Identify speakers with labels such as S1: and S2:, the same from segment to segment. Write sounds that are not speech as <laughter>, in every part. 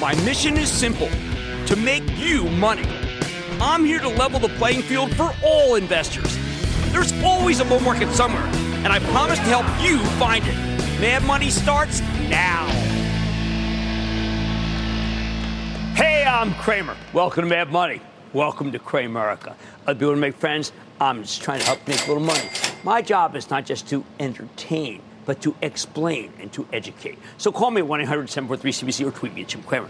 S1: My mission is simple to make you money. I'm here to level the playing field for all investors. There's always a bull market somewhere, and I promise to help you find it. Mad Money starts now. Hey, I'm Cramer. Welcome to Mad Money. Welcome to Cramerica. Other people want to make friends. I'm just trying to help make a little money. My job is not just to entertain, but to explain and to educate. So call me at 1 800 743 CNBC or tweet me at Jim Cramer.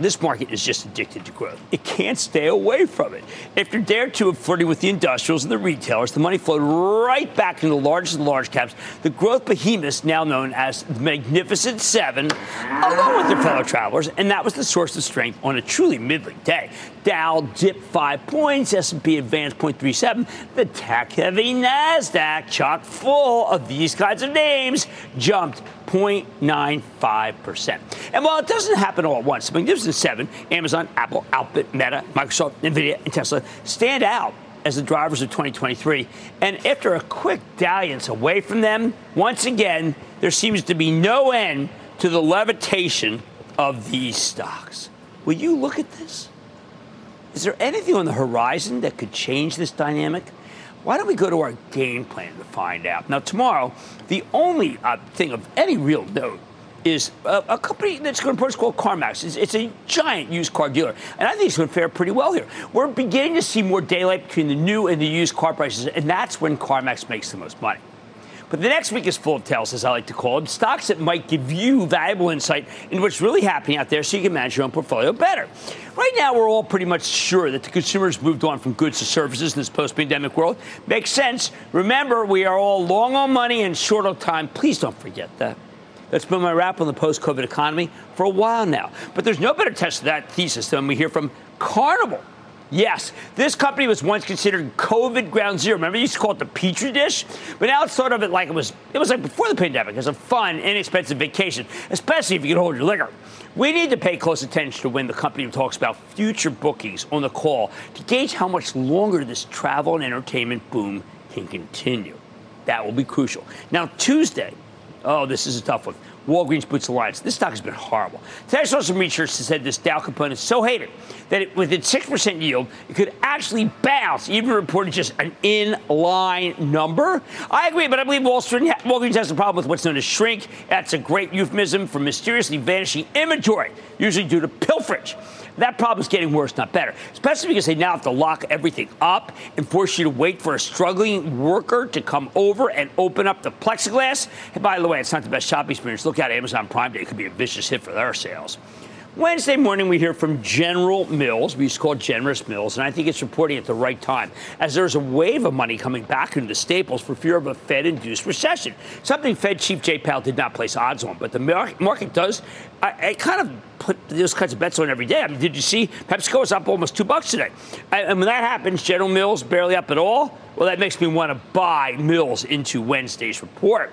S1: This market is just addicted to growth. It can't stay away from it. After day or two of flirting with the industrials and the retailers, the money flowed right back into the largest the large caps, the growth behemoths now known as the Magnificent Seven, along with their fellow travelers, and that was the source of strength on a truly middling day. Dow dipped five points, S&P advanced 0.37. The tech-heavy Nasdaq, chock full of these kinds of names, jumped 0.95%. And while it doesn't happen all at once, the Magnificent Seven, Amazon, Apple, Alphabet, Meta, Microsoft, Nvidia, and Tesla stand out as the drivers of 2023. And after a quick dalliance away from them, once again, there seems to be no end to the levitation of these stocks. Will you look at this? Is there anything on the horizon that could change this dynamic? Why don't we go to our game plan to find out? Now, tomorrow, the only uh, thing of any real note is a, a company that's going to approach called CarMax. It's, it's, a giant used car dealer, and I think it's going to fare pretty well here. We're beginning to see more daylight between the new and the used car prices, and that's when CarMax makes the most money. But the next week is full of tales, as I like to call them, stocks that might give you valuable insight into what's really happening out there so you can manage your own portfolio better. Right now, we're all pretty much sure that the consumers moved on from goods to services in this post pandemic world. Makes sense. Remember, we are all long on money and short on time. Please don't forget that. That's been my wrap on the post COVID economy for a while now. But there's no better test of that thesis than we hear from Carnival. Yes, this company was once considered COVID ground zero. Remember, you used to call it the petri dish, but now it's sort of like it was. It was like before the pandemic. It's a fun, inexpensive vacation, especially if you can hold your liquor. We need to pay close attention to when the company talks about future bookings on the call to gauge how much longer this travel and entertainment boom can continue. That will be crucial. Now, Tuesday. Oh, this is a tough one. Walgreens Boots Alliance. This stock has been horrible. Today saw some research that said this Dow component is so hated that it, with its 6% yield, it could actually bounce, even reported just an in-line number. I agree, but I believe Wall Street, Walgreens has a problem with what's known as shrink. That's a great euphemism for mysteriously vanishing inventory, usually due to pilferage. That problem is getting worse, not better, especially because they now have to lock everything up and force you to wait for a struggling worker to come over and open up the plexiglass. And by the way, it's not the best shopping experience. Look out Amazon Prime Day. Could be a vicious hit for their sales. Wednesday morning, we hear from General Mills. We used to call it Generous Mills, and I think it's reporting at the right time, as there's a wave of money coming back into staples for fear of a Fed-induced recession. Something Fed Chief Jay Powell did not place odds on, but the market does. I, I kind of put those kinds of bets on every day. I mean, did you see PepsiCo is up almost two bucks today? And when that happens, General Mills barely up at all. Well, that makes me want to buy Mills into Wednesday's report.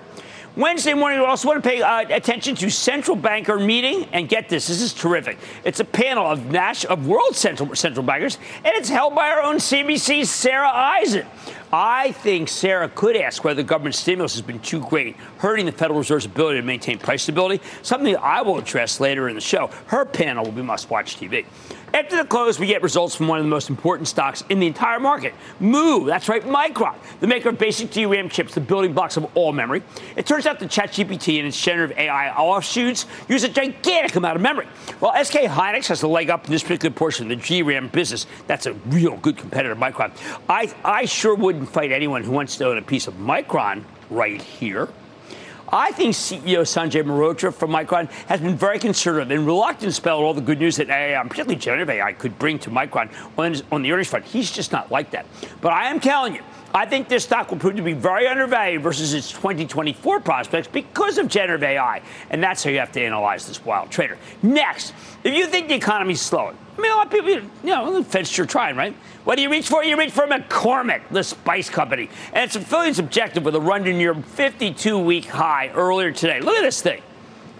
S1: Wednesday morning, we also want to pay uh, attention to central banker meeting. And get this, this is terrific. It's a panel of Nash of world central central bankers, and it's held by our own CNBC's Sarah Eisen. I think Sarah could ask whether government stimulus has been too great, hurting the Federal Reserve's ability to maintain price stability, something I will address later in the show. Her panel will be must watch TV. After the close, we get results from one of the most important stocks in the entire market. Move, that's right, Micron, the maker of basic DRAM chips, the building blocks of all memory. It turns out that ChatGPT and its generative AI offshoots use a gigantic amount of memory. While SK Hynix has the leg up in this particular portion of the DRAM business, that's a real good competitor, Micron. I, I sure wouldn't fight anyone who wants to own a piece of Micron right here. I think CEO Sanjay Mehrotra from Micron has been very conservative and reluctant to spell all the good news that AI, um, particularly generative AI, could bring to Micron on, on the earnings front. He's just not like that. But I am telling you, I think this stock will prove to be very undervalued versus its 2024 prospects because of generative AI. And that's how you have to analyze this wild trader. Next, if you think the economy is slowing, I mean, a lot of people, you know, Fed's sure trying, right? What do you reach for? You reach for McCormick, the spice company. And it's affiliates objective with a run to near 52 week high earlier today. Look at this thing.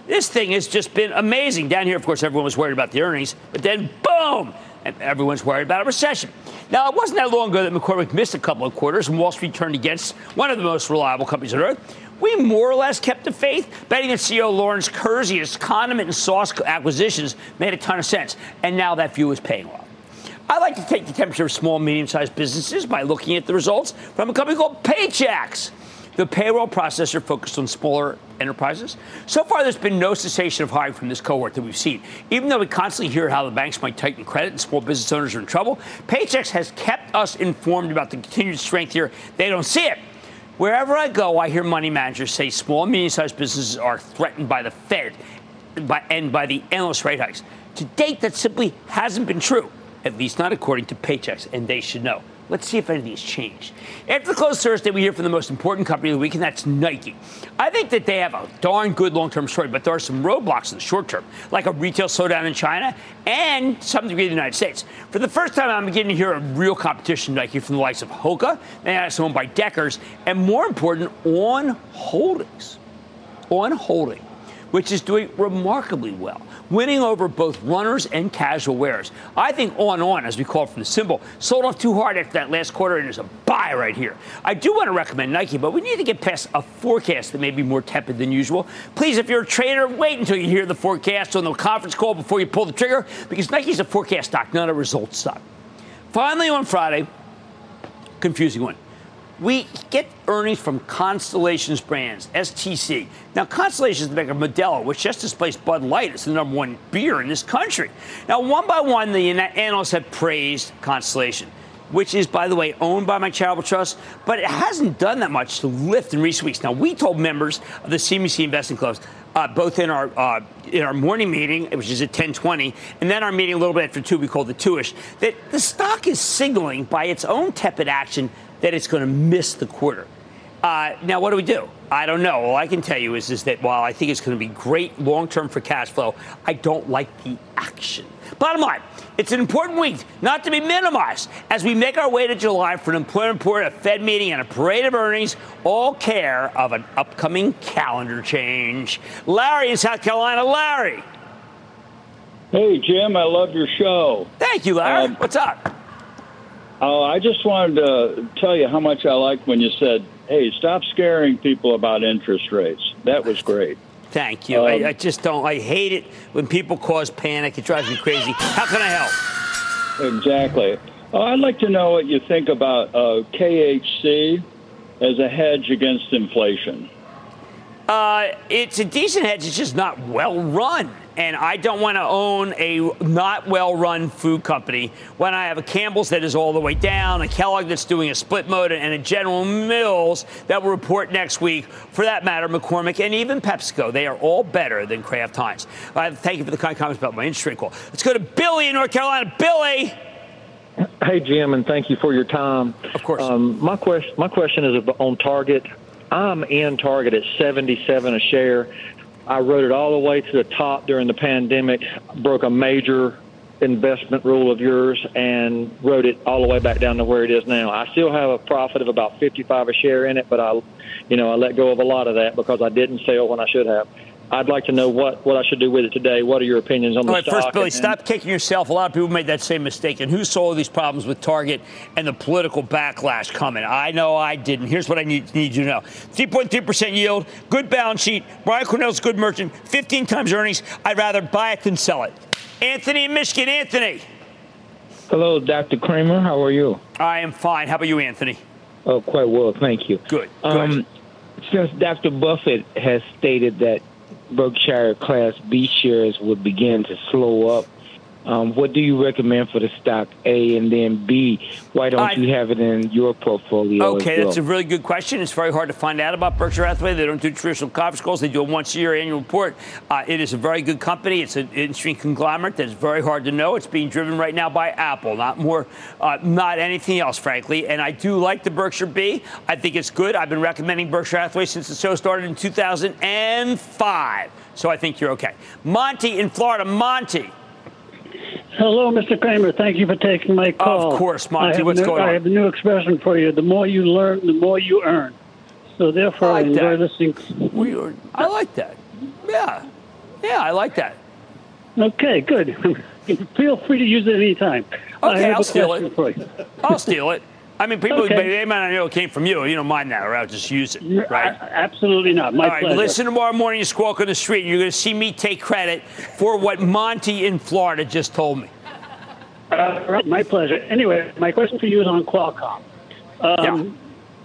S1: This thing has just been amazing. Down here, of course, everyone was worried about the earnings, but then boom, and everyone's worried about a recession. Now, it wasn't that long ago that McCormick missed a couple of quarters and Wall Street turned against one of the most reliable companies on earth. We more or less kept the faith, betting that CEO Lawrence Kurzius' condiment and sauce acquisitions made a ton of sense. And now that view is paying off. I like to take the temperature of small, medium sized businesses by looking at the results from a company called Paychex the payroll processor focused on smaller enterprises. So far, there's been no cessation of hiring from this cohort that we've seen. Even though we constantly hear how the banks might tighten credit and small business owners are in trouble, Paychex has kept us informed about the continued strength here. They don't see it. Wherever I go, I hear money managers say small and medium sized businesses are threatened by the Fed and by the endless rate hikes. To date, that simply hasn't been true, at least not according to Paychex, and they should know. Let's see if anything's changed. After the close Thursday, we hear from the most important company of the week, and that's Nike. I think that they have a darn good long term story, but there are some roadblocks in the short term, like a retail slowdown in China and some degree in the United States. For the first time, I'm beginning to hear a real competition Nike from the likes of Hoka, and that's owned by Deckers, and more important, On Holdings. On Holding, which is doing remarkably well winning over both runners and casual wearers. I think on on, as we call it from the symbol, sold off too hard after that last quarter, and there's a buy right here. I do want to recommend Nike, but we need to get past a forecast that may be more tepid than usual. Please, if you're a trader, wait until you hear the forecast on the conference call before you pull the trigger, because Nike's a forecast stock, not a results stock. Finally, on Friday, confusing one. We get earnings from Constellation's brands, STZ. Now, Constellation is the maker of Modelo, which just displaced Bud Light as the number one beer in this country. Now, one by one, the analysts have praised Constellation which is, by the way, owned by my charitable trust, but it hasn't done that much to lift in recent weeks. Now, we told members of the CNBC Investing Clubs, uh, both in our uh, in our morning meeting, which is at 10:20, and then our meeting a little bit after two, we called the two-ish, that the stock is signaling by its own tepid action that it's going to miss the quarter. Uh, now, what do we do? I don't know. All I can tell you is, is that while I think it's going to be great long term for cash flow, I don't like the action. Bottom line, it's an important week, not to be minimized. As we make our way to July for an employment report, a Fed meeting, and a parade of earnings, all care of an upcoming calendar change. Larry in South Carolina. Larry.
S2: Hey, Jim, I love your show.
S1: Thank you, Larry. Um, What's up?
S2: Oh, I just wanted to tell you how much I liked when you said, "Hey, stop scaring people about interest rates." That was great.
S1: Thank you. Um, I, I, just don't. I hate it when people cause panic. It drives me crazy. How can I help?
S2: Exactly. Uh, I'd like to know what you think about uh, KHC as a hedge against inflation.
S1: Uh, it's a decent hedge. It's just not well run and I don't want to own a not well run food company when I have a Campbell's that is all the way down, a Kellogg that's doing a split mode, and a General Mills that will report next week. For that matter, McCormick and even PepsiCo, they are all better than Kraft Heinz. Uh, thank you for the kind comments about my interest rate call. Let's go to Billy in North Carolina. Billy.
S3: Hey Jim, and thank you for your time.
S1: Of course.
S3: Um, my question, my question is on Target. I'm in Target at 77 a share. I rode it all the way to the top during the pandemic, broke a major investment rule of yours, and rode it all the way back down to where it is now. I still have a profit of about 55 a share in it, but I, you know, I let go of a lot of that because I didn't sell when I should have. I'd like to know what, what I should do with it today. What are your opinions on the stock?
S1: First, Billy, and, stop kicking yourself. A lot of people made that same mistake. And who saw these problems with Target and the political backlash coming? I know I didn't. Here's what I need, need you to know 3.3% yield, good balance sheet. Brian Cornell's good merchant, 15 times earnings. I'd rather buy it than sell it. Anthony in Michigan. Anthony.
S4: Hello, Dr. Cramer. How are you?
S1: I am fine. How about you, Anthony?
S4: Oh, quite well. Thank you.
S1: Good. good. Um,
S4: since Dr. Buffett has stated that Berkshire Class B shares would begin to slow up Um, what do you recommend for the stock? A and then B. Why don't
S1: I-
S4: you have it in your portfolio?
S1: Okay,
S4: well?
S1: that's a really good question. It's very hard to find out about Berkshire Hathaway. They don't do traditional conference calls. They do a once a year annual report. Uh, it is a very good company. It's an industry conglomerate that's very hard to know. It's being driven right now by Apple, not more, uh, not anything else, frankly. And I do like the Berkshire B. I think it's good. I've been recommending Berkshire Hathaway since the show started in 2005. So I think you're okay. Monty in Florida. Monty.
S5: Hello, Mr. Cramer. Thank you for taking my call.
S1: Of course, Monty.
S5: I
S1: What's
S5: new,
S1: going on?
S5: I have a new expression for you. The more you learn, the more you earn. So therefore,
S1: I
S5: I,
S1: like
S5: enjoy
S1: that.
S5: listening.
S1: We are, I like that. Yeah. Yeah, I like that.
S5: Okay, good. <laughs> Feel free to use it anytime. I
S1: Okay, I'll steal it. I'll steal it. I mean, people,
S5: Okay.
S1: they might not know it came from you. You don't mind that, or I'll just use it, right?
S5: absolutely not. My
S1: All right,
S5: pleasure.
S1: listen tomorrow morning, you squawk on the street, and you're going to see me take credit for what Monty in Florida just told me.
S5: Uh, right, my pleasure. Anyway, my question for you is on Qualcomm. Um,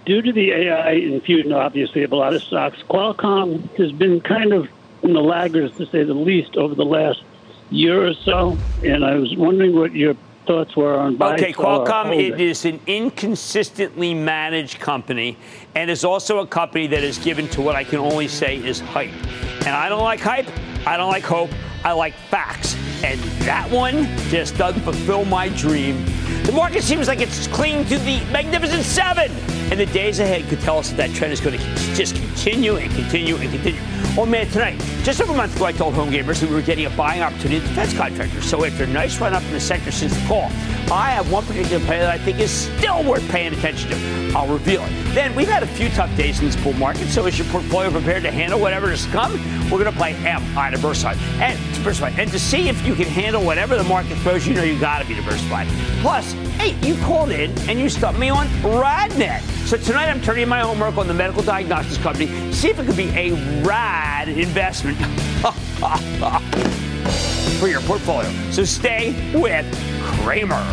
S5: Due to the AI infusion, obviously, of a lot of stocks, Qualcomm has been kind of in the laggards, to say the least, over the last year or so. And I was wondering what your thoughts were on buying
S1: Okay, Qualcomm it is an inconsistently managed company and is also a company that is given to what I can only say is hype. And I don't like hype, I don't like hope, I like facts. And that one just doesn't fulfill my dream. The market seems like it's clinging to the Magnificent Seven. And the days ahead could tell us that that trend is going to just continue and continue and continue. Oh man, tonight, just over a month ago, I told home gamers that we were getting a buying opportunity in defense contractors. So after a nice run up in the sector since the call, I have one particular player that I think is still worth paying attention to. I'll reveal it. Then we've had a few tough days in this bull market, so is your portfolio prepared to handle whatever is to come? We're going to play Am I diversified and diversified, and to see if you can handle whatever the market throws, you know you got to be diversified. Plus, hey, you called in and you stumped me on RadNet. So tonight I'm turning my homework on the medical diagnostics company, see if it could be a rad investment <laughs> for your portfolio. So stay with Cramer.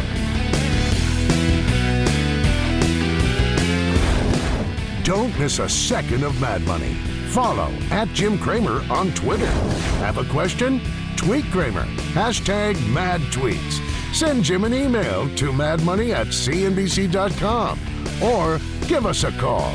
S6: Don't miss a second of Mad Money. Follow at Jim Cramer on Twitter. Have a question? Tweet Cramer. Hashtag mad tweets. Send Jim an email to madmoney at cnbc.com or give us a call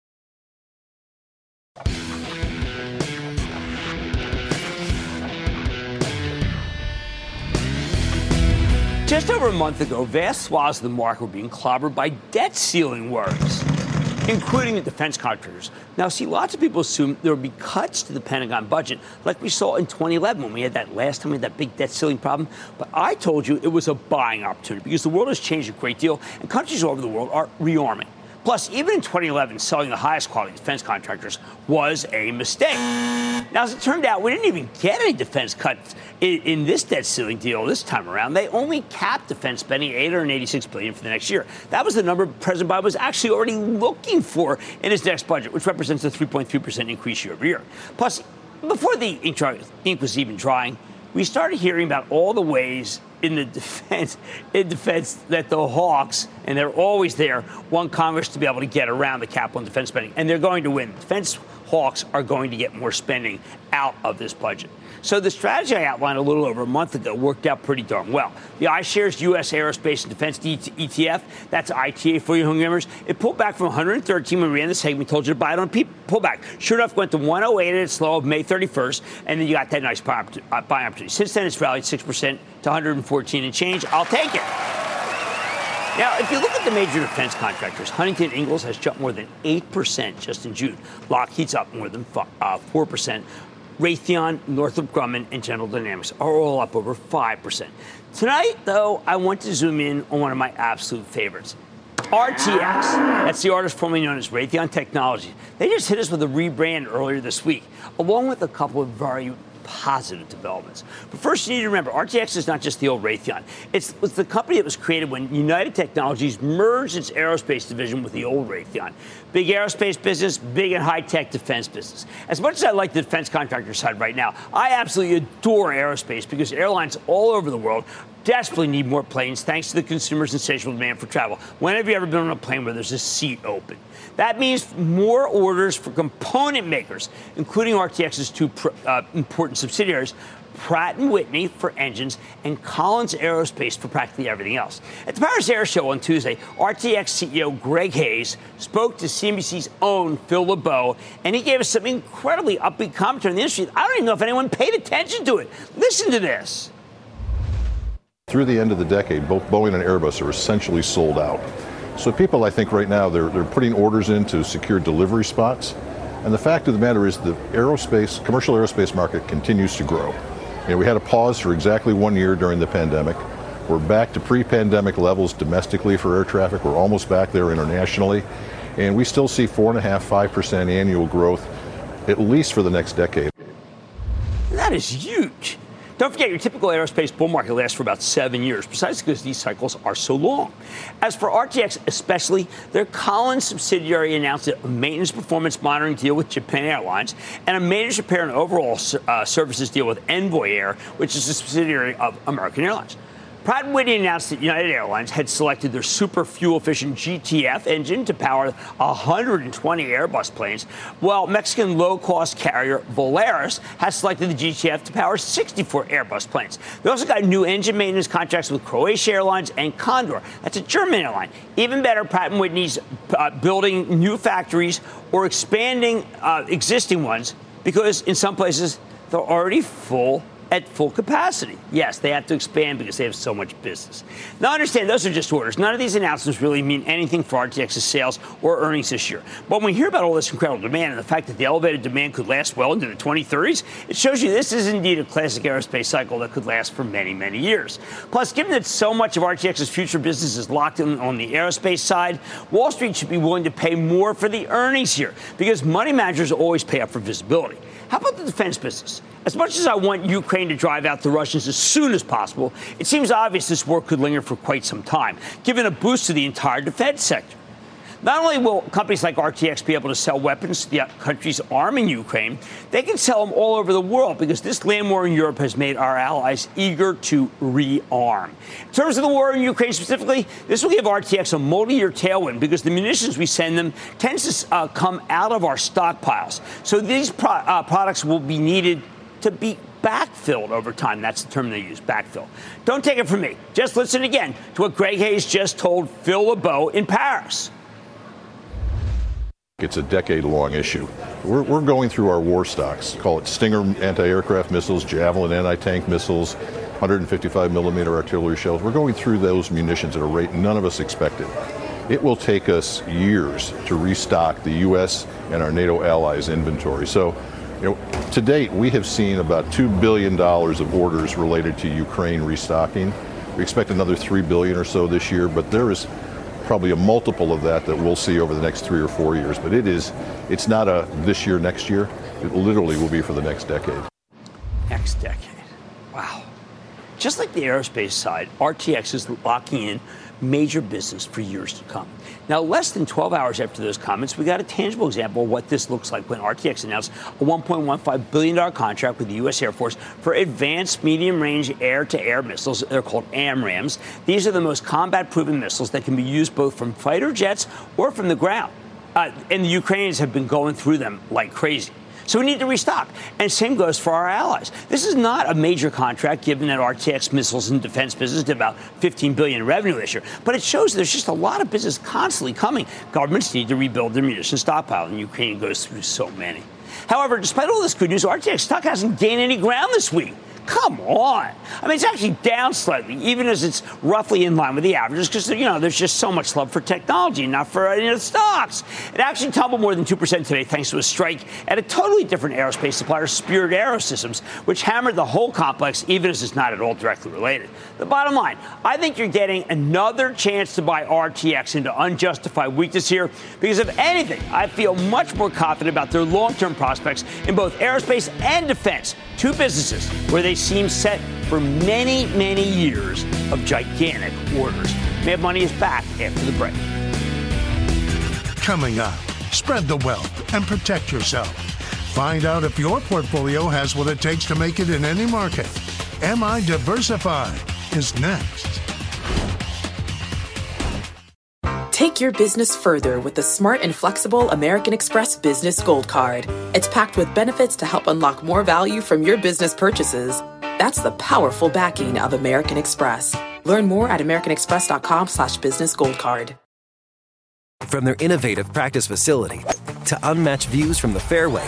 S1: Just over a month ago, vast swaths of the market were being clobbered by debt ceiling worries, including the defense contractors. Now, see, lots of people assume there would be cuts to the Pentagon budget, like we saw in 2011 when we had that last time we had that big debt ceiling problem. But I told you it was a buying opportunity because the world has changed a great deal, and countries all over the world are rearming. Plus, even in 2011, selling the highest quality defense contractors was a mistake. Now, as it turned out, we didn't even get any defense cuts in, in this debt ceiling deal this time around. They only capped defense spending 886 billion for the next year. That was the number President Biden was actually already looking for in his next budget, which represents a 3.3% increase year over year. Plus, before the ink was even drying, we started hearing about all the ways in the <laughs> defense in defense that the Hawks, and they're always there, want Congress to be able to get around the cap on defense spending, and they're going to win. Defense Hawks are going to get more spending out of this budget. So the strategy I outlined a little over a month ago worked out pretty darn well. The iShares U.S. Aerospace and Defense ETF, that's ITA for you gamers, it pulled back from 113 when we ran the segment. Told you to buy it on pullback. Sure enough, went to 108 at its low of May 31st, and then you got that nice buy opportunity. Since then, it's rallied 6% to 114 and change. I'll take it. Now, if you look at the major defense contractors, Huntington Ingalls has jumped more than 8% just in June. Lockheed's up more than 4%. Uh, Raytheon, Northrop Grumman, and General Dynamics are all up over 5%. Tonight, though, I want to zoom in on one of my absolute favorites. RTX, that's the artist formerly known as Raytheon Technologies. They just hit us with a rebrand earlier this week, along with a couple of very positive developments. But first, you need to remember RTX is not just the old Raytheon. It's, it's the company that was created when United Technologies merged its aerospace division with the old Raytheon. Big aerospace business, big and high tech defense business. As much as I like the defense contractor side right now, I absolutely adore aerospace because airlines all over the world desperately need more planes thanks to the consumer's insatiable demand for travel. When have you ever been on a plane where there's a seat open? That means more orders for component makers, including RTX's two uh, important subsidiaries, Pratt & Whitney for engines, and Collins Aerospace for practically everything else. At the Paris Air Show on Tuesday, RTX CEO Greg Hayes spoke to CNBC's own Phil LeBeau, and he gave us some incredibly upbeat commentary on the industry. I don't even know if anyone paid attention to it. Listen to this.
S7: Through the end of the decade, both Boeing and Airbus are essentially sold out. So people, I think, right now they're they're putting orders in to secure delivery spots, and the fact of the matter is the aerospace, commercial aerospace market continues to grow. You know, we had a pause for exactly one year during the pandemic. We're back to pre-pandemic levels domestically for air traffic. We're almost back there internationally, and we still see four and a half, five percent annual growth, at least for the next decade.
S1: That is huge. Don't forget, your typical aerospace bull market lasts for about seven years, precisely because these cycles are so long. As for RTX, especially, their Collins subsidiary announced a maintenance performance monitoring deal with Japan Airlines and a maintenance repair and overhaul uh, services deal with Envoy Air, which is a subsidiary of American Airlines. Pratt & Whitney announced that United Airlines had selected their super fuel-efficient GTF engine to power 120 Airbus planes, while Mexican low-cost carrier Volaris has selected the GTF to power 64 Airbus planes. They also got new engine maintenance contracts with Croatia Airlines and Condor. That's a German airline. Even better, Pratt & Whitney's uh, building new factories or expanding uh, existing ones because in some places they're already full at full capacity. Yes, they have to expand because they have so much business. Now, understand, those are just orders. None of these announcements really mean anything for RTX's sales or earnings this year. But when we hear about all this incredible demand and the fact that the elevated demand could last well into the 2030s, it shows you this is indeed a classic aerospace cycle that could last for many, many years. Plus, given that so much of RTX's future business is locked in on the aerospace side, Wall Street should be willing to pay more for the earnings here because money managers always pay up for visibility. How about the defense business? As much as I want Ukraine to drive out the Russians as soon as possible, it seems obvious this war could linger for quite some time, giving a boost to the entire defense sector. Not only will companies like RTX be able to sell weapons to the countries arming Ukraine, they can sell them all over the world because this land war in Europe has made our allies eager to rearm. In terms of the war in Ukraine specifically, this will give RTX a multi year tailwind because the munitions we send them tends to uh, come out of our stockpiles. So these pro- uh, products will be needed to be backfilled over time. That's the term they use, backfill. Don't take it from me. Just listen again to what Greg Hayes just told Phil LeBeau in Paris.
S7: It's a decade long issue. We're, we're, going through our war stocks, call it Stinger anti aircraft missiles, Javelin anti tank missiles, 155 millimeter artillery shells. We're going through those munitions at a rate none of us expected. It will take us years to restock the U.S. and our NATO allies' inventory. So, you know, to date, we have seen about $2 billion of orders related to Ukraine restocking. We expect another 3 billion or so this year, but there is probably a multiple of that that we'll see over the next three or four years. But it is, it's not a this year, next year. It literally will be for the next decade.
S1: Next decade. Wow. Just like the aerospace side, RTX is locking in major business for years to come. Now, less than 12 hours after those comments, we got a tangible example of what this looks like when RTX announced a $1.15 billion contract with the U.S. Air Force for advanced medium range air to air missiles. They're called AMRAAMs. These are the most combat proven missiles that can be used both from fighter jets or from the ground. Uh, and the Ukrainians have been going through them like crazy. So we need to restock. And same goes for our allies. This is not a major contract, given that RTX missiles and defense business did about 15 billion in revenue this year. But it shows there's just a lot of business constantly coming. Governments need to rebuild their munition stockpile, and Ukraine goes through so many. However, despite all this good news, RTX stock hasn't gained any ground this week. Come on. I mean, it's actually down slightly, even as it's roughly in line with the averages, because, you know, there's just so much love for technology, not for any of the stocks. It actually tumbled more than 2% today thanks to a strike at a totally different aerospace supplier, Spirit Aerosystems, which hammered the whole complex, even as it's not at all directly related. The bottom line, I think you're getting another chance to buy RTX into unjustified weakness here, because if anything, I feel much more confident about their long term prospects in both aerospace and defense, two businesses where they they seem set for many, many years of gigantic orders. Mad Money is back after the break.
S6: Coming up, spread the wealth and protect yourself. Find out if your portfolio has what it takes to make it in any market. Am I diversified? Is next.
S8: Your business further with the smart and flexible American Express Business Gold Card. It's packed with benefits to help unlock more value from your business purchases. That's the powerful backing of American Express. Learn more at americanexpress.com slash business gold card.
S9: From their innovative practice facility to unmatched views from the fairway,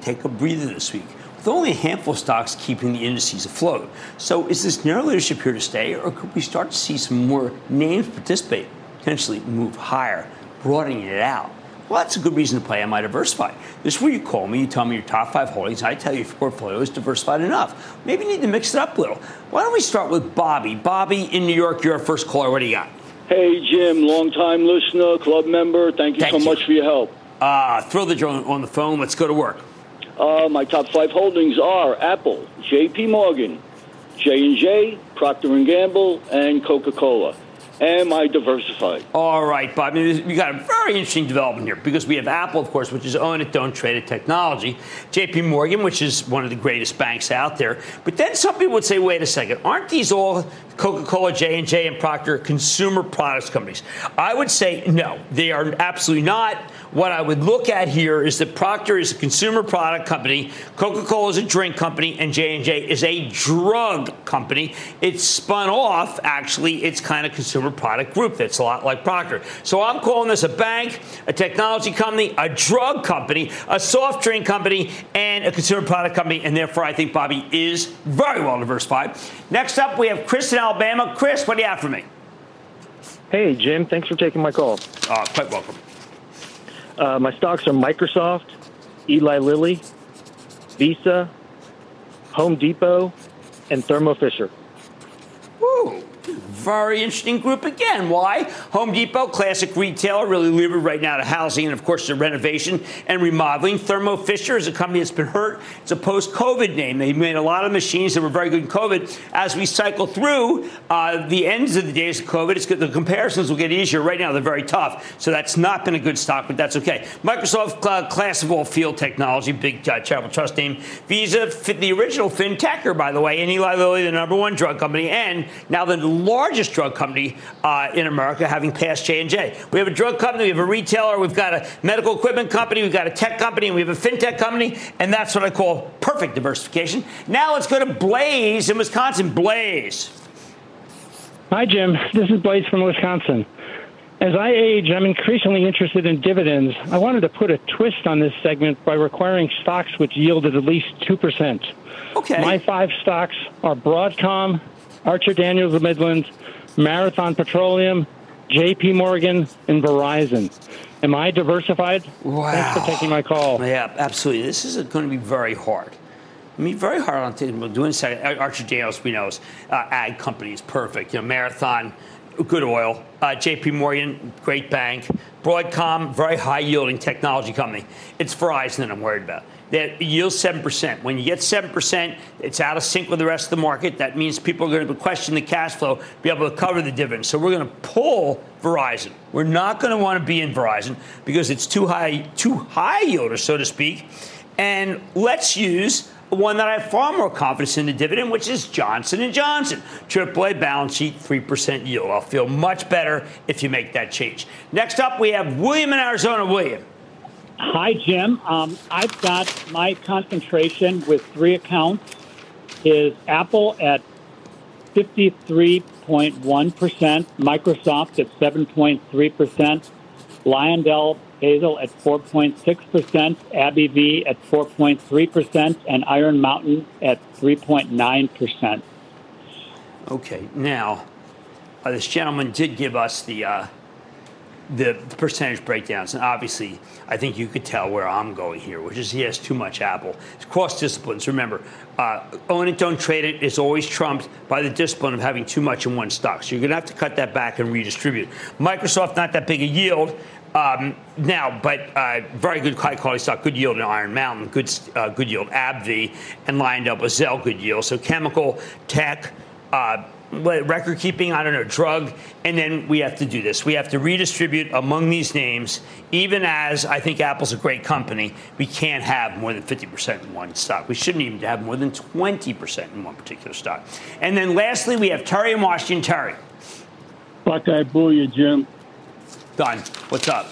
S1: take a breather this week, with only a handful of stocks keeping the indices afloat. So, is this narrow leadership here to stay, or could we start to see some more names participate, potentially move higher, broadening it out? Well, that's a good reason to play Am I Diversified. This is where you call me, you tell me your top five holdings, I tell you if your portfolio is diversified enough. Maybe you need to mix it up a little. Why don't we start with Bobby? Bobby in New York, you're our first caller. What do you got?
S10: Hey, Jim, long-time listener, club member. Thank you
S1: Thank
S10: so
S1: you.
S10: much for your help.
S1: Uh, throw the drone on the phone. Let's go to work.
S10: Uh, my top five holdings are Apple, J.P. Morgan, J&J, Procter & Gamble, and Coca-Cola. Am I diversified?
S1: All right, Bob. I mean, We got a very interesting development here because we have Apple, of course, which is own it, don't trade it technology. JP Morgan, which is one of the greatest banks out there. But then some people would say, wait a second, aren't these all Coca-Cola, J&J, and Procter consumer products companies? I would say no, they are absolutely not. What I would look at here is that Procter is a consumer product company, Coca-Cola is a drink company, and J&J is a drug company. It's spun off, actually, its kind of consumer product group that's a lot like Procter. So I'm calling this a bank, a technology company, a drug company, a soft drink company, and a consumer product company, and therefore I think Bobby is very well diversified. Next up, we have Chris in Alabama. Chris, what do you have for me?
S3: Hey, Jim. Thanks for taking my call.
S1: Uh, quite welcome.
S3: Uh, my stocks are Microsoft, Eli Lilly, Visa, Home Depot, and Thermo Fisher.
S1: Woo, Very interesting group again. Why? Home Depot, classic retailer, really levered right now to housing and, of course, the renovation and remodeling. Thermo Fisher is a company that's been hurt. It's a post COVID name. They made a lot of machines that were very good in COVID. As we cycle through uh, the ends of the days of COVID, good. the comparisons will get easier. Right now, they're very tough. So that's not been a good stock, but that's okay. Microsoft uh, Class of All Field Technology, big uh, charitable trust name. Visa, the original FinTecher, by the way, and Eli Lilly, the number one drug company, and now the largest drug company uh, in America, having passed J&J. We have a drug company, we have a retailer, we've got a medical equipment company, we've got a tech company, and we have a fintech company, and that's what I call perfect diversification. Now let's go to Blaze in Wisconsin. Blaze.
S11: Hi, Jim. This is Blaze from Wisconsin. As I age, I'm increasingly interested in dividends. I wanted to put a twist on this segment by requiring stocks which yielded at least 2%.
S1: Okay.
S11: My five stocks are Broadcom, Archer Daniels of Midland, Marathon Petroleum, JP Morgan, and Verizon. Am I diversified?
S1: Wow.
S11: Thanks for taking my call.
S1: Yeah, absolutely. This is going to be very hard. I mean, very hard on things. We'll do in a second. Archer Daniels, we know, is uh, ag company is perfect. You know, Marathon, good oil. Uh, JP Morgan, great bank. Broadcom, very high yielding technology company. It's Verizon that I'm worried about that yields 7%. When you get 7%, it's out of sync with the rest of the market. That means people are going to question the cash flow, be able to cover the dividend. So we're going to pull Verizon. We're not going to want to be in Verizon because it's too high, too high yielder, so to speak. And let's use one that I have far more confidence in the dividend, which is Johnson & Johnson. AAA balance sheet, 3% yield. I'll feel much better if you make that change. Next up, we have William in Arizona. William.
S12: Hi, Jim. Um, I've got my concentration with three accounts is Apple at 53.1%, Microsoft at 7.3%, Lyondell Hazel at 4.6%, AbbVie at 4.3%, and Iron Mountain at 3.9%.
S1: Okay, now, uh, this gentleman did give us the. Uh the percentage breakdowns, and obviously, I think you could tell where I'm going here, which is he has too much Apple. It's cross disciplines. Remember, uh, own it, don't trade it is always trumped by the discipline of having too much in one stock. So you're going to have to cut that back and redistribute. Microsoft, not that big a yield. Um, now, but uh, very good high quality stock, good yield in Iron Mountain, good uh, good yield AbbVie, and lined up with Zell, good yield. So chemical, tech, uh, record keeping, I don't know, drug, and then we have to do this. We have to redistribute among these names, even as I think Apple's a great company, we can't have more than 50% in one stock. We shouldn't even have more than 20% in one particular stock. And then lastly, we have Terry in Washington. Terry.
S13: Buckeye Booyah, Jim.
S1: Done. What's up?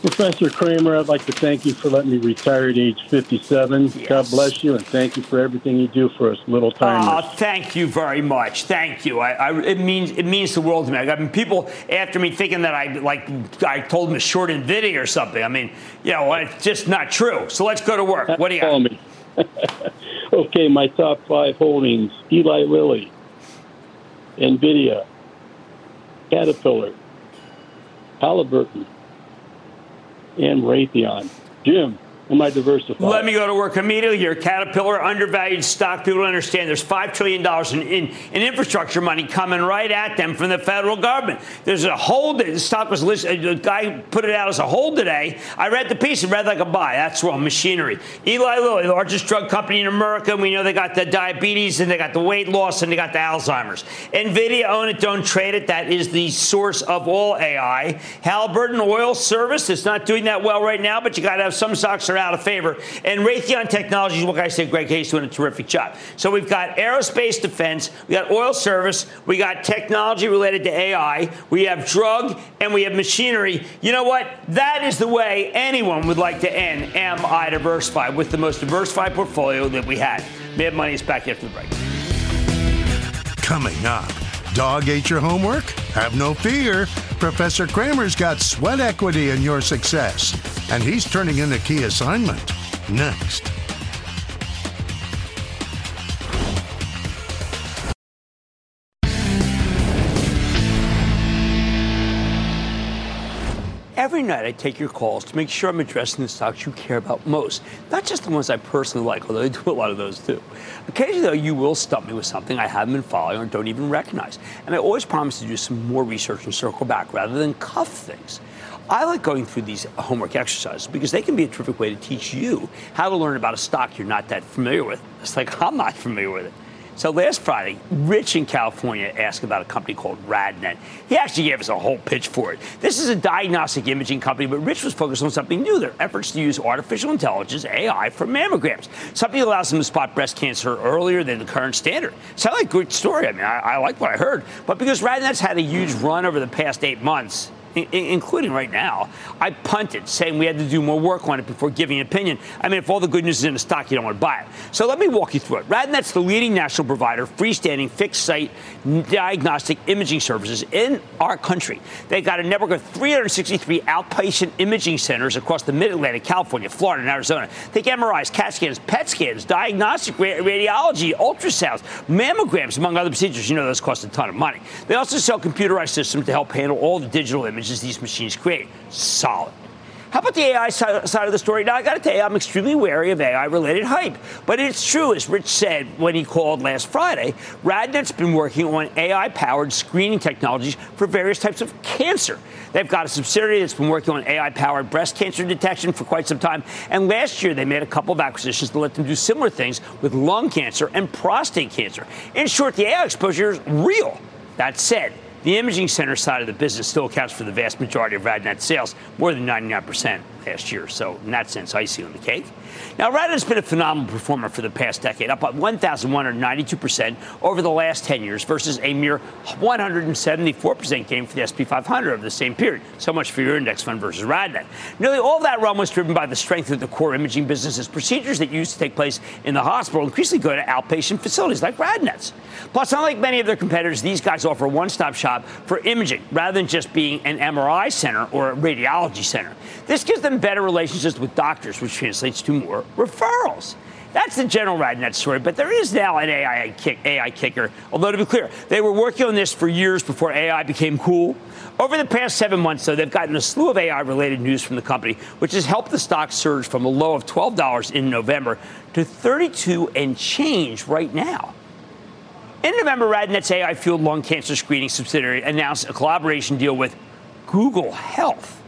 S13: Professor Cramer, I'd like to thank you for letting me retire at age 57. Yes. God bless you, and thank you for everything you do for us little timers.
S1: Oh, thank you very much. Thank you. I, I, it means it means the world to me. I mean, people after me thinking that I like I told them to short Nvidia or something. I mean, you know, it's just not true. So let's go to work. What do you got?
S13: Me. <laughs> okay, my top five holdings: Eli Lilly, Nvidia, Caterpillar, Halliburton and Raytheon. Jim, am I diversified?
S1: Let me go to work immediately here. Caterpillar, undervalued stock. People understand there's $5 trillion in, in, in, infrastructure money coming right at them from the federal government. There's a hold. The stock was listed. Uh, a guy put it out as a hold today. I read the piece and read like a buy. That's wrong. Machinery. Eli Lilly, the largest drug company in America. We know they got the diabetes and they got the weight loss and they got the Alzheimer's. NVIDIA, own it, don't trade it. That is the source of all AI. Halliburton Oil Service is not doing that well right now, but you got to have some stocks are out of favor. And Raytheon Technologies, what can I say? Greg Hayes doing a terrific job. So we've got aerospace defense, we got oil service, we got technology related to AI, we have drug, and we have machinery. You know what? That is the way anyone would like to end Am I Diversified with the most diversified portfolio that we had. Mad Money is back after the break.
S6: Coming up. Dog ate your homework? Have no fear. Professor Cramer's got sweat equity in your success, and he's turning in a key assignment. Next.
S1: Every night I take your calls to make sure I'm addressing the stocks you care about most, not just the ones I personally like, although I <laughs> do a lot of those too. Occasionally, though, you will stump me with something I haven't been following or don't even recognize. And I always promise to do some more research and circle back rather than cuff things. I like going through these homework exercises because they can be a terrific way to teach you how to learn about a stock you're not that familiar with. It's like I'm not <laughs> familiar with it. So last Friday, Rich in California asked about a company called RadNet. He actually gave us a whole pitch for it. This is a diagnostic imaging company, but Rich was focused on something new their efforts to use artificial intelligence, AI, for mammograms. Something that allows them to spot breast cancer earlier than the current standard. Sound like a good story. I mean, I, I like what I heard. But because RadNet's had a huge run over the past eight months, including right now, I punted, saying we had to do more work on it before giving an opinion. I mean, if all the good news is in the stock, you don't want to buy it. So let me walk you through it. RadNet's the leading national provider of freestanding fixed site diagnostic imaging services in our country. They've got a network of 363 outpatient imaging centers across the mid Atlantic, California, Florida, and Arizona. Get MRIs, CAT scans, PET scans, diagnostic radiology, ultrasounds, mammograms, among other procedures. You know, those cost a ton of money. They also sell computerized systems to help handle all the digital images images these machines create. Solid. How about the AI side of the story? Now, I got to tell you, I'm extremely wary of AI related hype. But it's true, as Rich said when he called last Friday, RadNet's been working on AI powered screening technologies for various types of cancer. They've got a subsidiary that's been working on AI powered breast cancer detection for quite some time. And last year, they made a couple of acquisitions to let them do similar things with lung cancer and prostate cancer. In short, the AI exposure is real. That said, the imaging center side of the business still accounts for the vast majority of RadNet sales, more than 99% last year. So, in that sense, icing on the cake. Now, RadNet's been a phenomenal performer for the past decade, up by 1,192% over the last 10 years versus a mere 174% gain for the S&P 500 over the same period. So much for your index fund versus RadNet. Nearly all that run was driven by the strength of the core imaging business as procedures that used to take place in the hospital increasingly go to outpatient facilities like RadNet's. Plus, unlike many of their competitors, these guys offer one stop shop for imaging rather than just being an MRI center or a radiology center. This gives them better relationships with doctors, which translates to more referrals. That's the general RadNet story, but there is now an AI, kick, AI kicker. Although, to be clear, they were working on this for years before AI became cool. Over the past seven months, though, they've gotten a slew of AI related news from the company, which has helped the stock surge from a low of $12 in November to 32 and change right now. In November, RadNet's AI fueled lung cancer screening subsidiary announced a collaboration deal with Google Health.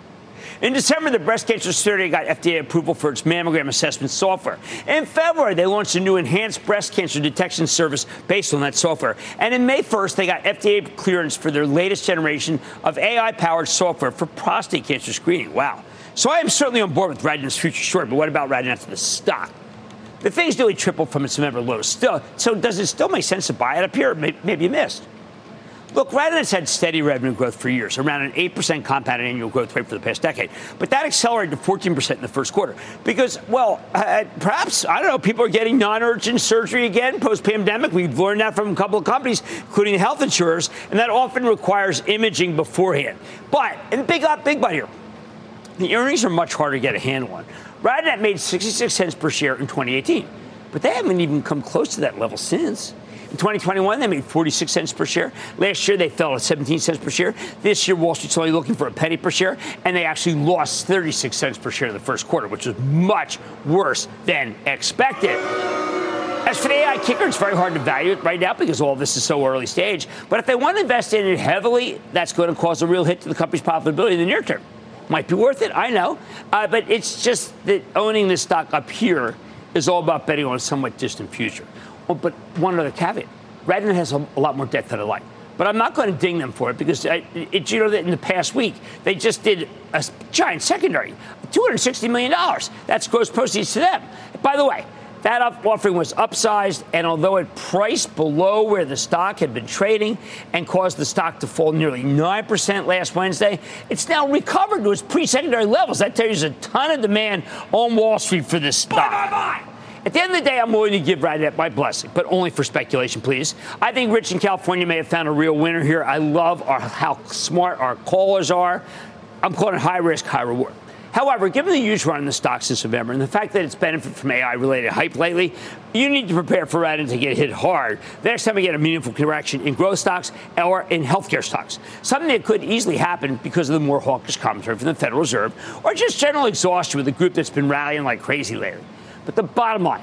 S1: In December, the breast cancer study got FDA approval for its mammogram assessment software. In February, they launched a new enhanced breast cancer detection service based on that software. And in May 1st, they got FDA clearance for their latest generation of AI powered software for prostate cancer screening. Wow. So I am certainly on board with RadNet's future story, but what about RadNet's the stock? The thing's nearly tripled from its November low. Still, so does it still make sense to buy it up here? Maybe you missed. Look, RadNet's had steady revenue growth for years, around an 8% compounded annual growth rate for the past decade. But that accelerated to 14% in the first quarter because, well, uh, perhaps, I don't know, people are getting non urgent surgery again post pandemic. We've learned that from a couple of companies, including health insurers, and that often requires imaging beforehand. But, and big up, big but here, the earnings are much harder to get a handle on. RadNet made 66 cents per share in 2018, but they haven't even come close to that level since. In 2021, they made 46 cents per share. Last year, they fell at 17 cents per share. This year, Wall Street's only looking for a penny per share, and they actually lost 36 cents per share in the first quarter, which is much worse than expected. As for the AI kicker, it's very hard to value it right now because all this is so early stage. But if they want to invest in it heavily, that's going to cause a real hit to the company's profitability in the near term. Might be worth it, I know. Uh, but it's just that owning this stock up here is all about betting on a somewhat distant future. Oh, but one other caveat RadNet has a, a, lot more debt than I like. But I'm not going to ding them for it because I, it, you know that in the past week they just did a giant secondary, $260 million. That's gross proceeds to them. By the way, that offering was upsized, and although it priced below where the stock had been trading and caused the stock to fall nearly 9% last Wednesday, it's now recovered to its pre secondary levels. That tells you there's a ton of demand on Wall Street for this stock. Bye, bye, bye. At the end of the day, I'm willing to give RadNet my blessing, but only for speculation, please. I think Rich in California may have found a real winner here. I love our, how smart our callers are. I'm calling it high risk, high reward. However, given the huge run in the stocks since November and the fact that it's benefited from AI related hype lately, you need to prepare for and to get hit hard the next time we get a meaningful correction in growth stocks or in healthcare stocks. Something that could easily happen because of the more hawkish commentary from the Federal Reserve or just general exhaustion with a group that's been rallying like crazy lately. But the bottom line,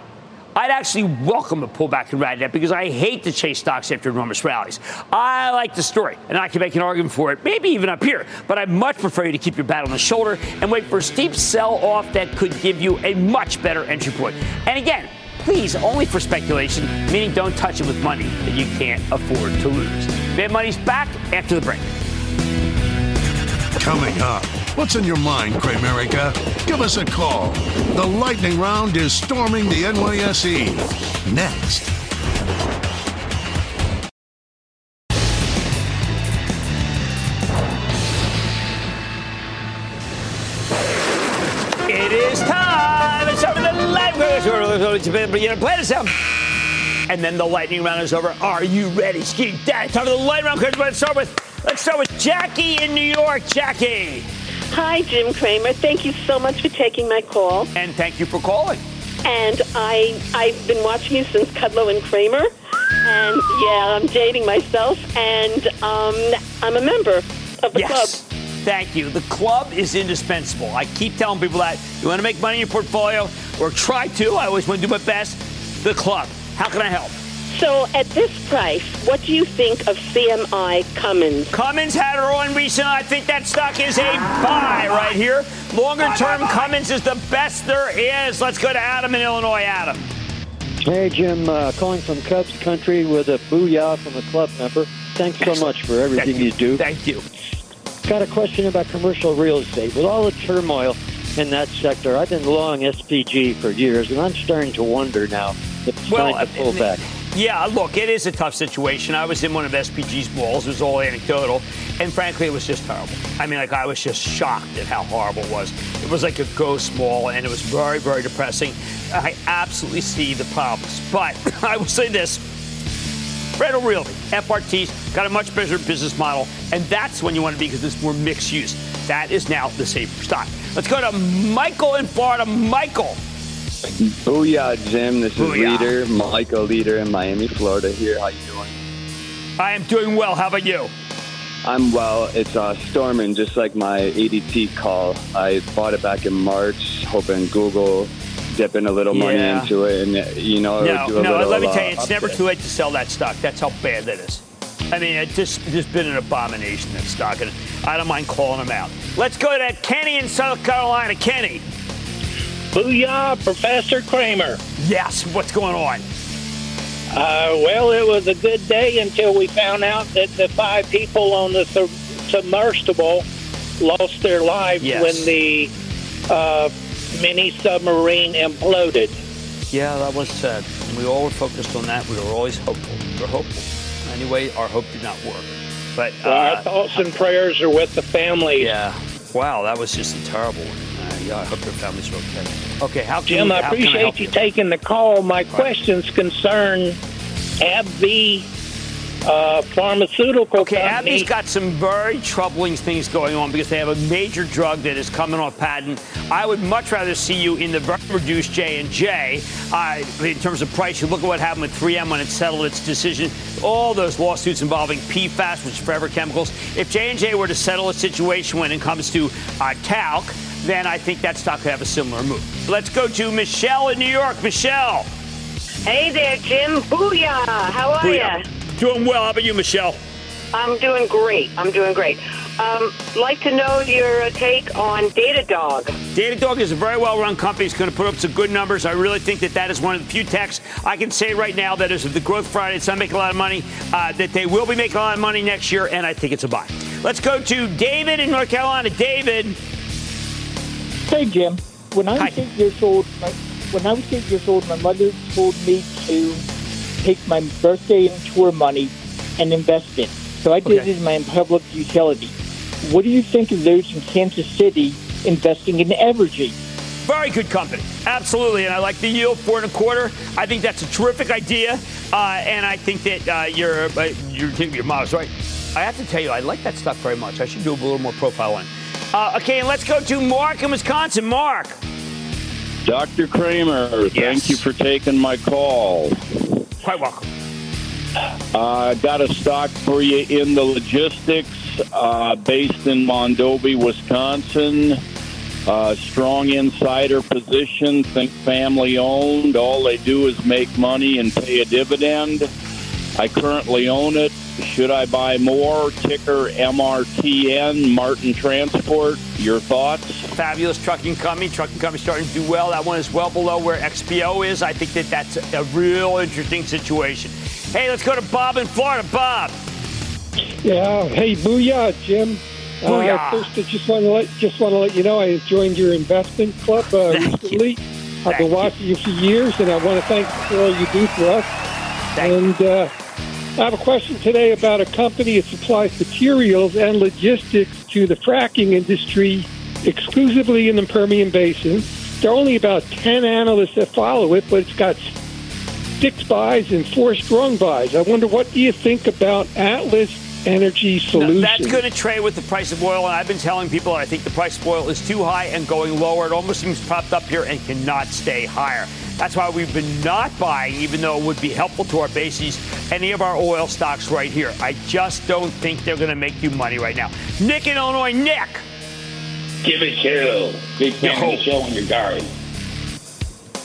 S1: I'd actually welcome a pullback in RadNet because I hate to chase stocks after enormous rallies. I like the story, and I can make an argument for it, maybe even up here. But I much prefer you to keep your bat on the shoulder and wait for a steep sell off that could give you a much better entry point. And again, please, only for speculation, meaning don't touch it with money that you can't afford to lose. Mad Money's back after the break.
S6: Coming up, what's in your mind, Cramerica? Give us a call. The lightning round is storming the NYSE. Next.
S1: It is time. It's over the lightning round. Play this out. And then the lightning round is over. Are you ready? Ski Dad, time for the lightning round. Let's start with let's start with Jackie in New York. Jackie.
S14: Hi, Jim Cramer. Thank you so much for taking my call.
S1: And thank you for calling.
S14: And I I've been watching you since Kudlow and Cramer. And yeah, I'm dating myself, and um, I'm a member of the
S1: yes.
S14: club.
S1: Thank you. The club is indispensable. I keep telling people that. You want to make money in your portfolio, or try to. I always want to do my best. The club. How can I help?
S14: So, at this price, what do you think of CMI Cummins?
S1: Cummins had her on recently. I think that stock is a buy right here. Longer term, Cummins is the best there is. Let's go to Adam in Illinois. Adam.
S15: Hey, Jim, uh, calling from Cubs country with a booyah from a club member. Thanks so much for everything
S1: you.
S15: you do.
S1: Thank you.
S15: Got a question about commercial real estate. With all the turmoil in that sector, I've been long SPG for years, and I'm starting to wonder now if it's
S1: Well,
S15: time to pull
S1: uh,
S15: back.
S1: Yeah, look, it is a tough situation. I was in one of SPG's balls. It was all anecdotal. And frankly, it was just terrible. I mean, like, I was just shocked at how horrible it was. It was like a ghost mall, and it was very, very depressing. I absolutely see the problems. But <laughs> I will say this Federal Realty, FRT's got a much better business model, and that's when you want to be because it's more mixed use. That is now the safer stock. Let's go to Michael in Florida. Michael.
S16: Booyah, Jim. This is
S1: Booyah.
S16: Leader, Michael Leader in Miami, Florida here. How you doing?
S1: I am doing well. How about you?
S16: I'm well. It's uh, storming, just like my ADT call. I bought it back in March, hoping Google dipping a little money into it, and you know, it
S1: No,
S16: would do a
S1: no.
S16: little,
S1: Let me
S16: uh,
S1: tell you, it's never too late to sell that stock. That's how bad that is. I mean, it just just been an abomination that stock, and I don't mind calling them out. Let's go to Kenny in South Carolina. Kenny.
S17: Booyah, Professor Cramer.
S1: Yes. What's going on?
S17: Uh, well, it was a good day until we found out that the five people on the sub- submersible lost their lives
S1: Yes.
S17: when the uh, mini submarine imploded.
S1: Yeah, that was sad. And we all were focused on that. We were always hopeful. We were hopeful. Anyway, our hope did not work. But
S17: So our
S1: uh,
S17: thoughts and prayers are with the families.
S1: yeah, wow, that was just a terrible one. Yeah, I hope their families are okay. Okay, how can
S17: Jim,
S1: we,
S17: I
S1: how can I
S17: appreciate
S1: help
S17: you taking the call. My questions concern AbbVie uh, Pharmaceutical
S1: Okay,
S17: Company.
S1: AbbVie's got some very troubling things going on because they have a major drug that is coming off patent. I would much rather see you in the very reduced J and J uh, in terms of price. You look at what happened with 3M when it settled its decision. All those lawsuits involving PFAS, which is forever chemicals. If J and J were to settle a situation when it comes to uh, talc, then I think that stock could have a similar move. Let's go to Michelle in New York. Michelle.
S18: Hey there, Jim. Booyah. How are you?
S1: Doing well. How about you, Michelle?
S18: I'm doing great. I'm doing great. Um, like to know your take on Datadog.
S1: Datadog is a very well-run company. It's going to put up some good numbers. I really think that that is one of the few techs I can say right now that is the growth Friday. It's not making a lot of money. Uh, that they will be making a lot of money next year, and I think it's a buy. Let's go to David in North Carolina. David.
S19: Hey, Jim. When I was eight years old, my, when I was eight years old, my mother told me to take my birthday and tour money and invest it. So I did
S1: Okay.
S19: it in my public utility. What do you think of those in Kansas City investing in Evergy?
S1: Very good company, absolutely, and I like the yield four and a quarter. I think that's a terrific idea, uh, and I think that uh, your uh, your your mom's right. I have to tell you, I like that stock very much. I should do a little more profile on. it. Uh, okay, and let's go to Mark in Wisconsin. Mark.
S20: Dr. Cramer,
S1: yes.
S20: thank you for taking my call.
S1: Quite welcome.
S20: I uh, got a stock for you in the logistics, uh, based in Mondovi, Wisconsin. Uh, strong insider position, think family owned. All they do is make money and pay a dividend. I currently own it. Should I buy more? Ticker MRTN, Marten Transport. Your thoughts?
S1: Fabulous trucking company. Trucking company starting to do well. That one is well below where XPO is. I think that that's a real interesting situation. Hey, let's go to Bob in Florida. Bob.
S21: Yeah. Hey, booyah, Jim.
S1: Booyah.
S21: Uh, first, I just want to let just want to let you know I joined your investment club uh, recently. I've been watching you for years, and I want to thank you for all you do for us. Thank and uh, I have a question today about a company that supplies materials and logistics to the fracking industry exclusively in the Permian Basin. There are only about 10 analysts that follow it, but it's got six buys and four strong buys. I wonder what do you think about Atlas Energy Solutions?
S1: That's going to trade with the price of oil, and I've been telling people I think the price of oil is too high and going lower. It almost seems propped up here and cannot stay higher. That's why we've been not buying, even though it would be helpful to our bases, any of our oil stocks right here. I just don't think they're going to make you money right now. Nick in Illinois, Nick.
S22: Give it chill. Big fan
S1: Yo.
S22: of the show in regard.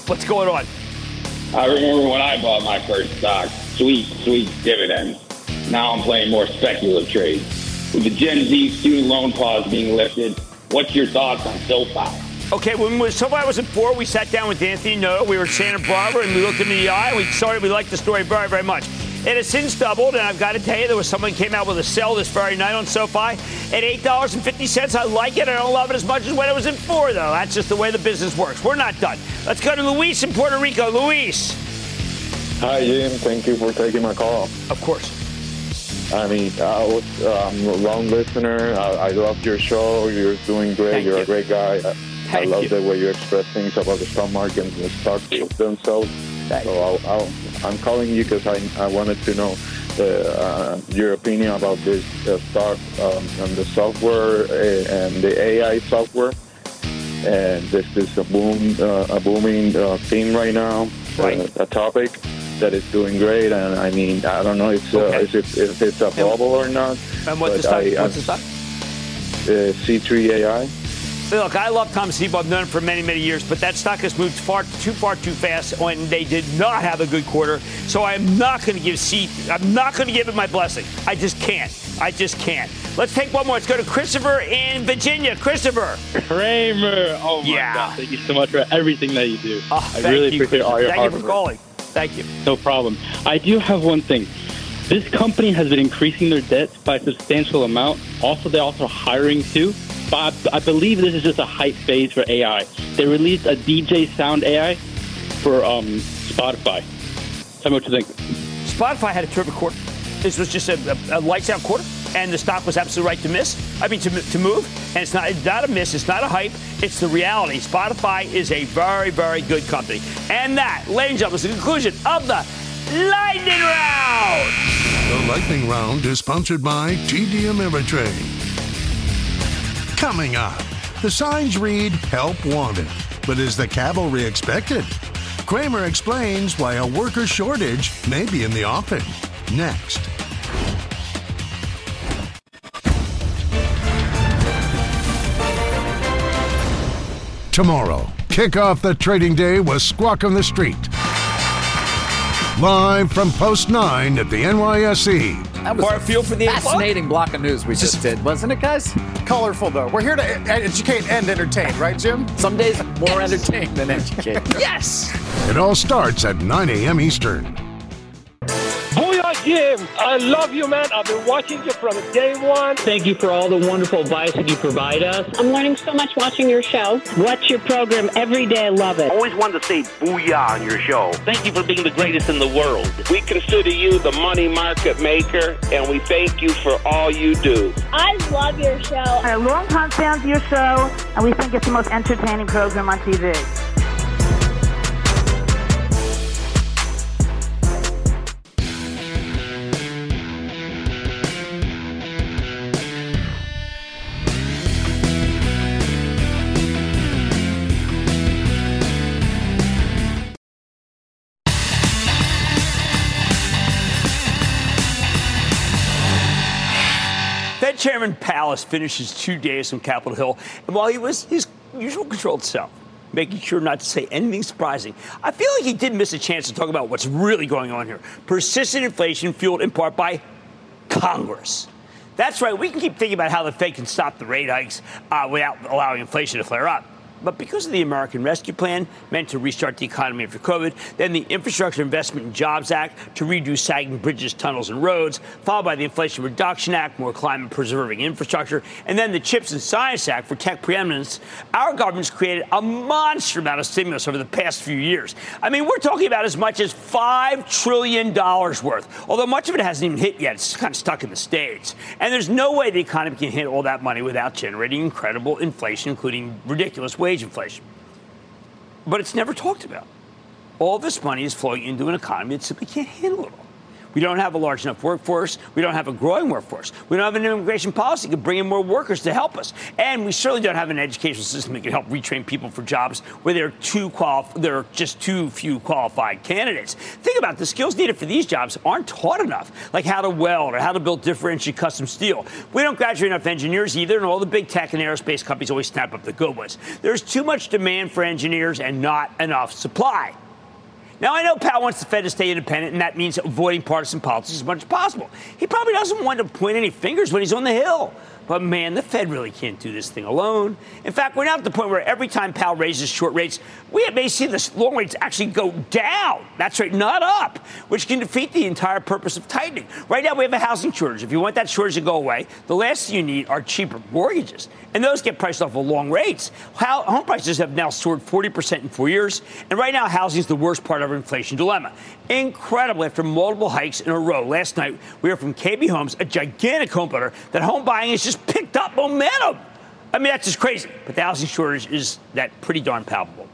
S1: What's going on?
S22: I remember when I bought my first stock, sweet, sweet dividends. Now I'm playing more speculative trades. With the Gen Z student loan pause being lifted, what's your thoughts on SoFi?
S1: Okay, when we, SoFi was at four, we sat down with Anthony Noto. We were at Santa Barbara, and we looked him in the eye. And we started. We liked the story very, very much. It has since doubled, and I've got to tell you, there was someone came out with a sell this very night on SoFi at eight dollars and fifty cents. I like it. I don't love it as much as when it was at four, though. That's just the way the business works. We're not done. Let's go to Luis in Puerto Rico. Luis.
S23: Hi, Jim. Thank you for taking my call.
S1: Of course.
S23: I mean, I was um, a long listener. I, I love your show. You're doing great.
S1: Thank
S23: You're
S1: you.
S23: a great guy. I, I love
S1: you.
S23: the way you express things about the stock market and the stocks themselves. so I'll, I'll, I'm calling you because I, I wanted to know uh, your opinion about this uh, stock um, and the software uh, and the AI software. And this is a boom, uh, a booming uh, theme right now.
S1: Right.
S23: Uh, a topic that is doing great, and I mean, I don't know if, uh, if, it, if it's a bubble or not.
S1: And what's the stock?
S23: I-
S1: what's the stock?
S23: Uh, C3 AI.
S1: Look, I love Tom Siebel. I've known him for many, many years, but that stock has moved far too far too fast, and they did not have a good quarter. So I'm not going to give C. I'm not going to give it my blessing. I just can't. I just can't. Let's take one more. Let's go to Christopher in Virginia. Christopher.
S24: Cramer. Oh my
S1: Yeah.
S24: God! Thank you so much for everything that you do. Ah, I
S1: thank
S24: really
S1: you,
S24: appreciate all your
S1: Thank you for
S24: work.
S1: calling. Thank you.
S24: No problem. I do have one thing. This company has been increasing their debts by a substantial amount. Also, they're also hiring too. But I, I believe this is just a hype phase for AI. They released a DJ Sound AI for um, Spotify. Tell me what you think.
S1: Spotify had a terrific quarter. This was just a, a, a lights out quarter, and the stock was absolutely right to miss. I mean, to, to move. And it's not, it's not a miss. It's not a hype. It's the reality. Spotify is a very, very good company. And that, ladies and gentlemen, is the conclusion of the Lightning Round.
S6: The lightning round is sponsored by TD Ameritrade. Coming up, the signs read help wanted, but is the cavalry expected? Cramer explains why a worker shortage may be in the offing. Next. Tomorrow, kick off the trading day with Squawk on the Street. Live from Post 9 at the NYSE.
S25: That was
S1: For a feel for the
S25: fascinating block of news we just, did, wasn't it, guys?
S26: Colorful, though. We're here to educate and entertain, right, Jim?
S25: Some days more entertain than educate. <laughs>
S1: yes!
S6: It all starts at 9 a.m. Eastern.
S27: Booyah, Jim! I love you, man. I've been watching you from day one.
S28: Thank you for all the wonderful advice that you provide us.
S18: I'm learning so much watching your show.
S28: Watch your program every day. I love it.
S29: Always wanted to say booyah on your show.
S27: Thank you for being the greatest in the world. We consider you the money market maker, and we thank you for all you do.
S30: I love your show. I'm a longtime fan of your show, and we think it's the most entertaining program on TV.
S1: Finished his two days on Capitol Hill, and while he was his usual controlled self, making sure not to say anything surprising. I feel like he did miss a chance to talk about what's really going on here. Persistent inflation fueled in part by Congress. That's right. We can keep thinking about how the Fed can stop the rate hikes uh, without allowing inflation to flare up. But because of the American Rescue Plan, meant to restart the economy after COVID, then the Infrastructure Investment and Jobs Act to redo sagging bridges, tunnels, and roads, followed by the Inflation Reduction Act, more climate preserving infrastructure, and then the CHIPS and Science Act for tech preeminence, our government's created a monster amount of stimulus over the past few years. I mean, we're talking about as much as $5 trillion worth, although much of it hasn't even hit yet. It's kind of stuck in the States. And there's no way the economy can hit all that money without generating incredible inflation, including ridiculous wage inflation. But it's never talked about. All this money is flowing into an economy that simply can't handle it all. We don't have a large enough workforce. We don't have a growing workforce. We don't have an immigration policy that can bring in more workers to help us. And we certainly don't have an educational system that can help retrain people for jobs where there are too there are just too few qualified candidates. Think about it. the skills needed for these jobs aren't taught enough, like how to weld or how to build differentiated custom steel. We don't graduate enough engineers either, and all the big tech and aerospace companies always snap up the good ones. There's too much demand for engineers and not enough supply. Now, I know Powell wants the Fed to stay independent, and that means avoiding partisan politics as much as possible. He probably doesn't want to point any fingers when he's on the Hill. But man, the Fed really can't do this thing alone. In fact, we're now at the point where every time Powell raises short rates, we may see the long rates actually go down. That's right, not up, which can defeat the entire purpose of tightening. Right now, we have a housing shortage. If you want that shortage to go away, the last thing you need are cheaper mortgages. And those get priced off of long rates. Home prices have now soared 40% in four years. And right now, housing is the worst part of our inflation dilemma. Incredible. After multiple hikes in a row, last night we heard from KB Homes, a gigantic home builder, that home buying is just picked up momentum. I mean, that's just crazy. But the housing shortage is that pretty darn palpable.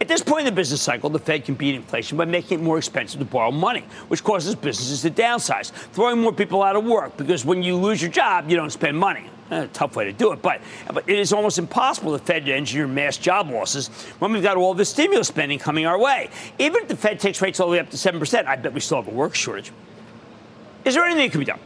S1: At this point in the business cycle, the Fed can beat inflation by making it more expensive to borrow money, which causes businesses to downsize, throwing more people out of work because when you lose your job, you don't spend money. Eh, tough way to do it, but, but it is almost impossible for the Fed to engineer mass job losses when we've got all this stimulus spending coming our way. Even if the Fed takes rates all the way up to 7%, I bet we still have a work shortage. Is there anything that can be done?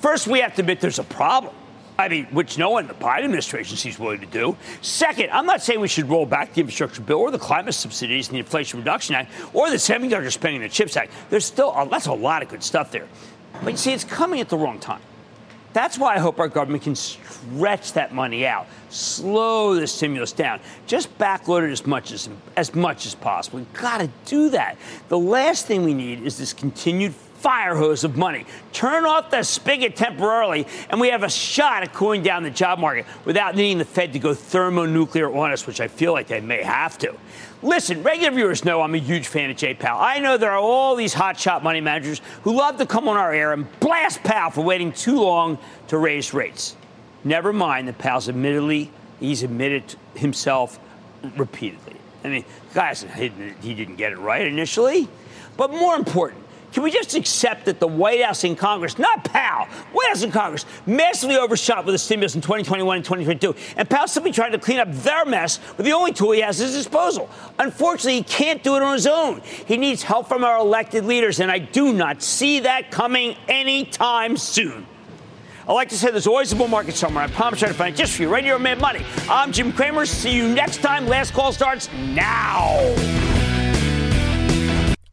S1: First, we have to admit there's a problem. I mean, which no one in the Biden administration seems willing to do. Second, I'm not saying we should roll back the infrastructure bill or the climate subsidies and the Inflation Reduction Act or the semiconductor spending and the CHIPS Act. There's still a, that's a lot of good stuff there. But you see, it's coming at the wrong time. That's why I hope our government can stretch that money out, slow the stimulus down, just backload it as much as as much as possible. We've got to do that. The last thing we need is this continued fire hose of money. Turn off the spigot temporarily, and we have a shot at cooling down the job market without needing the Fed to go thermonuclear on us, which I feel like they may have to. Listen, regular viewers know I'm a huge fan of Jay Powell. I know there are all these hotshot money managers who love to come on our air and blast Powell for waiting too long to raise rates. Never mind that Powell's admittedly, he's admitted himself repeatedly. I mean, the guy hasn't he didn't get it right initially. But more important, can we just accept that the White House and Congress, not Powell, White House and Congress, massively overshot with the stimulus in 2021 and 2022, and Powell simply tried to clean up their mess with the only tool he has at his disposal? Unfortunately, he can't do it on his own. He needs help from our elected leaders, and I do not see that coming anytime soon. I like to say there's always a bull market somewhere. I promise try to find it just for you right here on Mad Money. I'm Jim Cramer. See you next time. Last call starts now.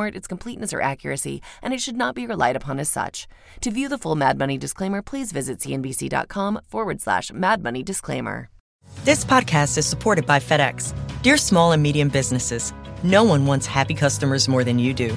S31: warrant its completeness or accuracy, and it should not be relied upon as such. To view the full Mad Money disclaimer, please visit cnbc.com forward slash Mad Money disclaimer.
S32: This podcast is supported by FedEx. Dear small and medium businesses, no one wants happy customers more than you do.